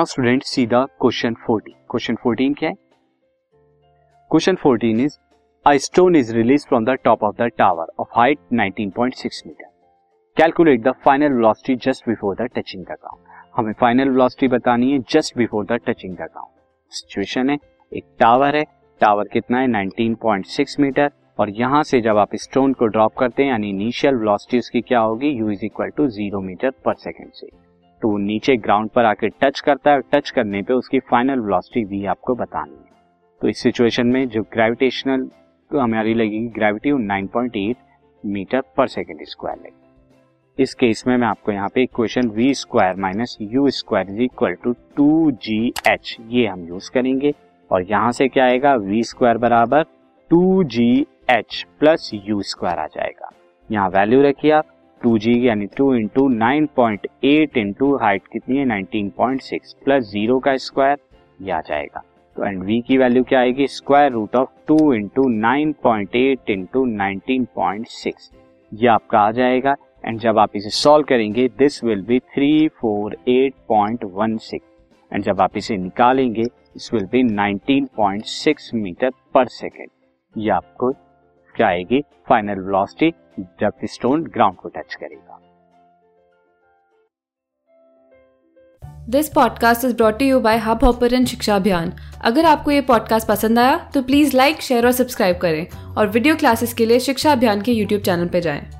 Now student सीधा question 14 question 14 क्या है? Question 14 is a stone is released from the top of the tower of height 19.6 metre calculate the final velocity just before the touching the ground हमें final velocity बतानी है just before the touching the ground situation है, एक tower है tower कितना है? 19.6 metre और यहाँ से जब आप स्टोन को ड्रॉप करते हैं, यानी इनिशियल वेलोसिटी उसकी क्या होगी? U is equal to zero metre पर सेकेंड से। तो वो नीचे ग्राउंड पर आके टच करता है टच करने पे उसकी फाइनल वेलोसिटी वी आपको बतानी है। तो इस सिचुएशन में जो ग्रेविटेशनल तो हमारी लगेगी ग्रेविटी 9.8 मीटर पर सेकेंड स्क्वायर लगेगी इस केस में मैं आपको यहाँ पे equation v square minus u square is equal to two g h ये हम यूज़ करेंगे। और यहाँ से क्या आएगा? वी स्क्वायर बराबर two g h plus u square आ जाएगा। यहाँ वैल्यू रखिए आप। टू जी यानी two into nine point eight into height कितनी है? Nineteen point six plus zero का स्क्वायर ये आ जाएगा। तो एंड वी की वैल्यू क्या आएगी? Square root of two into nine point eight into nineteen point six ये आपका आ जाएगा। एंड जब आप इसे सॉल्व करेंगे this will be three four eight point one six and जब आप इसे निकालेंगे this will be nineteen point six metre पर सेकेंड ये आपको क्या आएगी फाइनल वेलोसिटी जब स्टोन ग्राउंड को टच करेगा this podcast is brought you by Hubhopper Shiksha Abhiyan अगर आपको ये पॉडकास्ट पसंद आया तो प्लीज़ लाइक शेयर और सब्सक्राइब करें और वीडियो क्लासेस के लिए शिक्षा अभियान के यूट्यूब चैनल पर जाएँ।